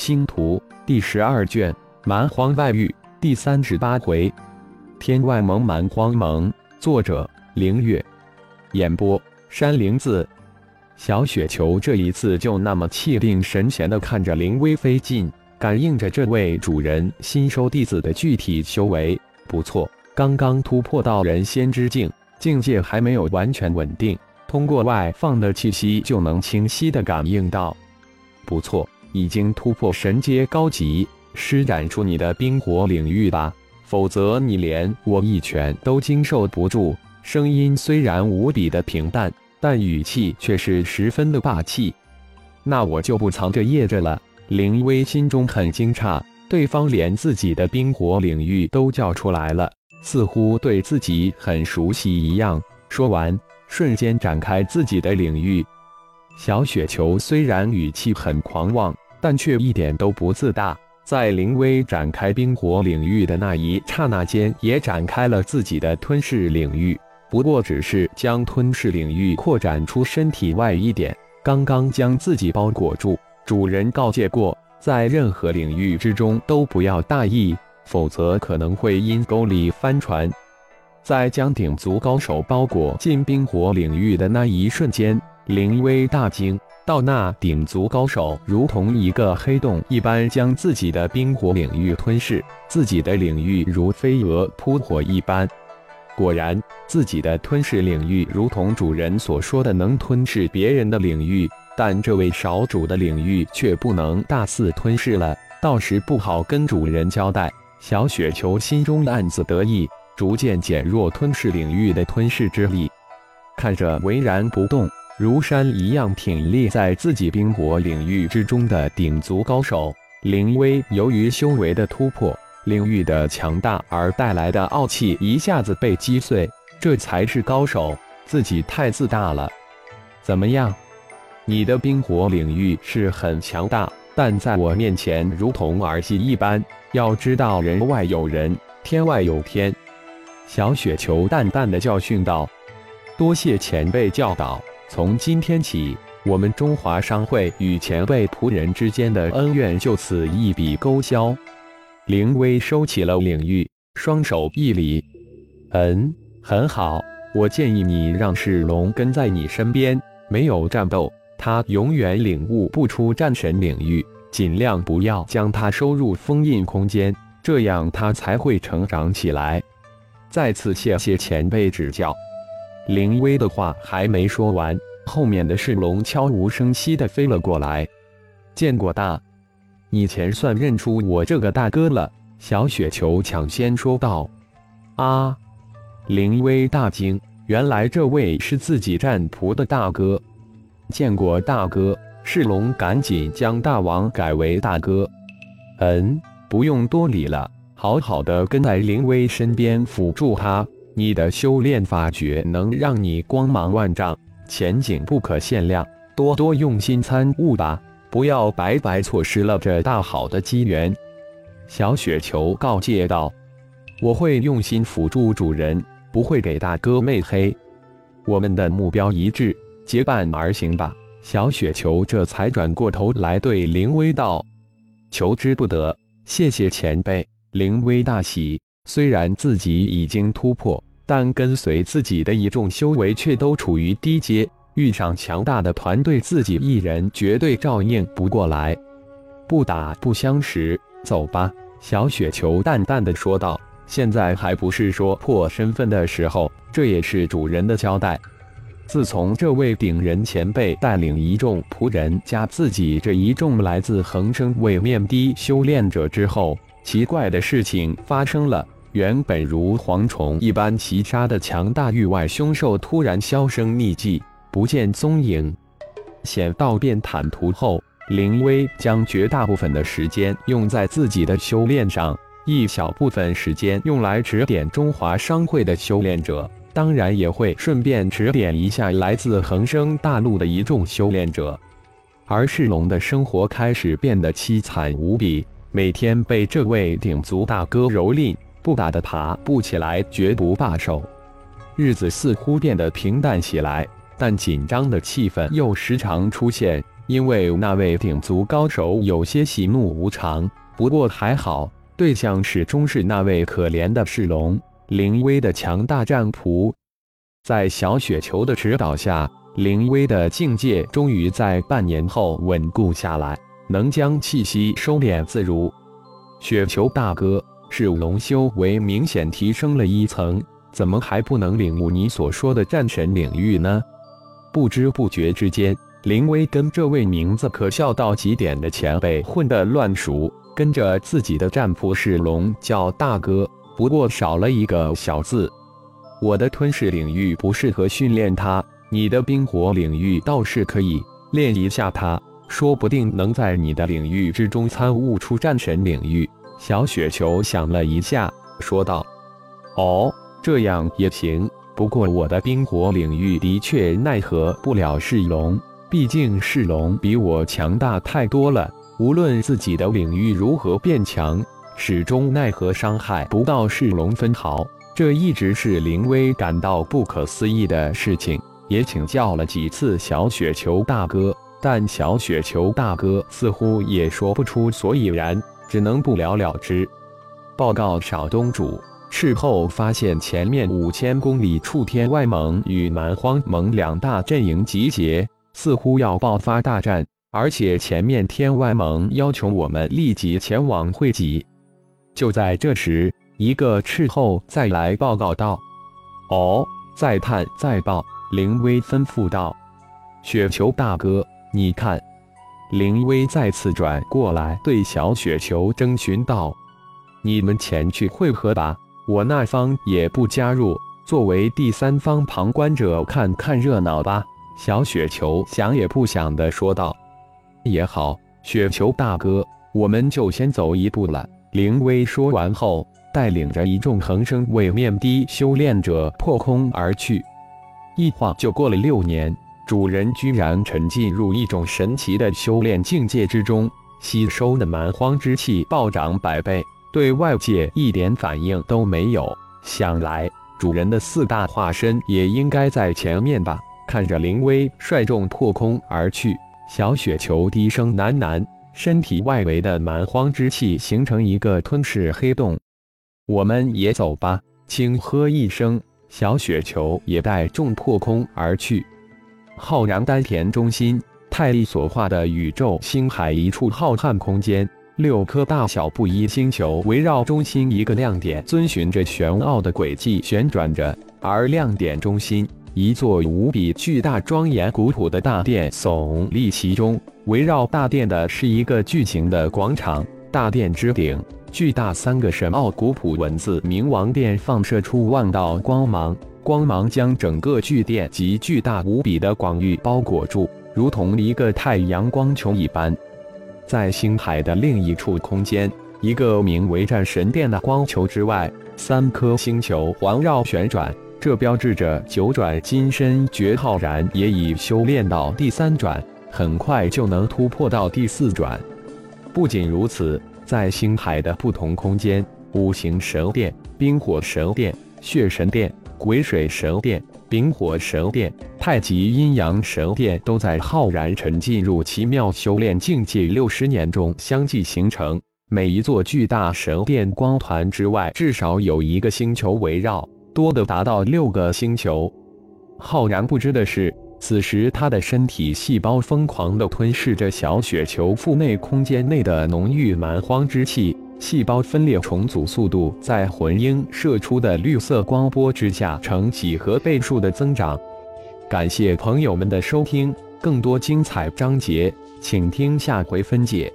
星图第十二卷蛮荒外域第三十八回，天外蒙蛮荒蒙。作者：凌月。演播：山灵子。小雪球这一次就那么气定神闲地看着灵威飞进，感应着这位主人新收弟子的具体修为。不错，刚刚突破到人仙之境，境界还没有完全稳定，通过外放的气息就能清晰地感应到。不错。已经突破神阶高级，施展出你的冰火领域吧，否则你连我一拳都经受不住。声音虽然无比的平淡，但语气却是十分的霸气。那我就不藏着掖着了。林威心中很惊诧，对方连自己的冰火领域都叫出来了，似乎对自己很熟悉一样。说完，瞬间展开自己的领域。小雪球虽然语气很狂妄，但却一点都不自大。在灵威展开冰火领域的那一刹那间，也展开了自己的吞噬领域。不过，只是将吞噬领域扩展出身体外一点，刚刚将自己包裹住。主人告诫过，在任何领域之中都不要大意，否则可能会因沟里翻船。在将顶足高手包裹进冰火领域的那一瞬间。灵威大惊，到那顶族高手如同一个黑洞一般，将自己的冰火领域吞噬，自己的领域如飞蛾扑火一般。果然，自己的吞噬领域如同主人所说的，能吞噬别人的领域，但这位少主的领域却不能大肆吞噬了，到时不好跟主人交代。小雪球心中暗自得意，逐渐减弱吞噬领域的吞噬之力，看着巍然不动。如山一样挺立在自己冰火领域之中的顶足高手灵威，由于修为的突破，领域的强大而带来的傲气一下子被击碎。这才是高手，自己太自大了。怎么样？你的冰火领域是很强大，但在我面前如同儿戏一般。要知道，人外有人，天外有天。小雪球淡淡的教训道：“多谢前辈教导。”从今天起，我们中华商会与前辈仆人之间的恩怨就此一笔勾销。灵威收起了领域，双手一礼：“嗯，很好。我建议你让世龙跟在你身边，没有战斗，他永远领悟不出战神领域。尽量不要将他收入封印空间，这样他才会成长起来。再次谢谢前辈指教。”林威的话还没说完，后面的世龙悄无声息地飞了过来。见过大，你前算认出我这个大哥了。小雪球抢先说道。啊！林威大惊，原来这位是自己战仆的大哥。见过大哥，世龙赶紧将大王改为大哥。嗯，不用多礼了，好好的跟在林威身边辅助他。你的修炼法诀能让你光芒万丈，前景不可限量。多多用心参悟吧，不要白白错失了这大好的机缘。”小雪球告诫道，“我会用心辅助主人，不会给大哥妹黑。我们的目标一致，结伴而行吧。”小雪球这才转过头来对林威道：“求之不得，谢谢前辈。”灵威大喜。虽然自己已经突破，但跟随自己的一众修为却都处于低阶，遇上强大的团队，自己一人绝对照应不过来。不打不相识，走吧。”小雪球淡淡的说道。“现在还不是说破身份的时候，这也是主人的交代。自从这位顶人前辈带领一众仆人加自己这一众来自恒生位面的修炼者之后。”奇怪的事情发生了，原本如蝗虫一般袭杀的强大域外凶兽突然销声匿迹，不见踪影。险道变坦途后，林威将绝大部分的时间用在自己的修炼上，一小部分时间用来指点中华商会的修炼者，当然也会顺便指点一下来自恒生大陆的一众修炼者。而世龙的生活开始变得凄惨无比。每天被这位顶族大哥蹂躏，不打的爬不起来，绝不罢手。日子似乎变得平淡起来，但紧张的气氛又时常出现。因为那位鼎足高手有些喜怒无常。不过还好，对象始终是那位可怜的世龙灵威的强大战仆。在小雪球的指导下，灵威的境界终于在半年后稳固下来，能将气息收敛自如。雪球大哥，是龙修为明显提升了一层，怎么还不能领悟你所说的战神领域呢？不知不觉之间。林威跟这位名字可笑到极点的前辈混得乱熟，跟着自己的战仆是龙叫大哥，不过少了一个小字。我的吞噬领域不适合训练他，你的冰火领域倒是可以练一下他，说不定能在你的领域之中参悟出战神领域。小雪球想了一下，说道：“哦，这样也行，不过我的冰火领域的确奈何不了世龙。”毕竟世龙比我强大太多了，无论自己的领域如何变强，始终奈何伤害不到世龙分毫。这一直是林威感到不可思议的事情，也请教了几次小雪球大哥，但小雪球大哥似乎也说不出所以然，只能不了了之。报告少东主，事后发现前面五千公里处天外盟与蛮荒盟两大阵营集结。似乎要爆发大战，而且前面天外盟要求我们立即前往会集。就在这时，一个斥候再来报告道：“哦，再探再报。”灵威吩咐道：“雪球大哥，你看。”林威再次转过来对小雪球征询道：“你们前去会合吧，我那方也不加入，作为第三方旁观者看看热闹吧。”小雪球想也不想的说道：“也好，雪球大哥，我们就先走一步了。”林威说完后，带领着一众恒生位面的修炼者破空而去。一晃就过了六年，主人居然沉浸入一种神奇的修炼境界之中，吸收的蛮荒之气暴涨百倍，对外界一点反应都没有。想来，主人的四大化身也应该在前面吧。看着林威率众破空而去，小雪球低声喃喃，身体外围的蛮荒之气形成一个吞噬黑洞。我们也走吧。轻喝一声，小雪球也带众破空而去。浩然丹田中心，泰力所化的宇宙星海一处浩瀚空间，六颗大小不一星球围绕中心一个亮点，遵循着玄奥的轨迹旋转着，而亮点中心。一座无比巨大、庄严、古朴的大殿耸立其中，围绕大殿的是一个巨型的广场。大殿之顶，巨大三个神奥古朴文字“冥王殿”放射出万道光芒，光芒将整个巨殿及巨大无比的广域包裹住，如同一个太阳光球一般。在星海的另一处空间，一个名为“战神殿”的光球之外，三颗星球环绕旋转。这标志着九转金身绝浩然也已修炼到第三转，很快就能突破到第四转。不仅如此，在星海的不同空间，五行神殿、冰火神殿、血神殿、癸水神殿、丙火神殿、太极阴阳神殿，都在浩然沉浸入奇妙修炼境界六十年中相继形成。每一座巨大神殿光团之外，至少有一个星球围绕。多的达到六个星球。浩然不知的是，此时他的身体细胞疯狂地吞噬着小雪球腹内空间内的浓郁蛮荒之气，细胞分裂重组速度在魂婴射出的绿色光波之下呈几何倍数的增长。感谢朋友们的收听，更多精彩章节，请听下回分解。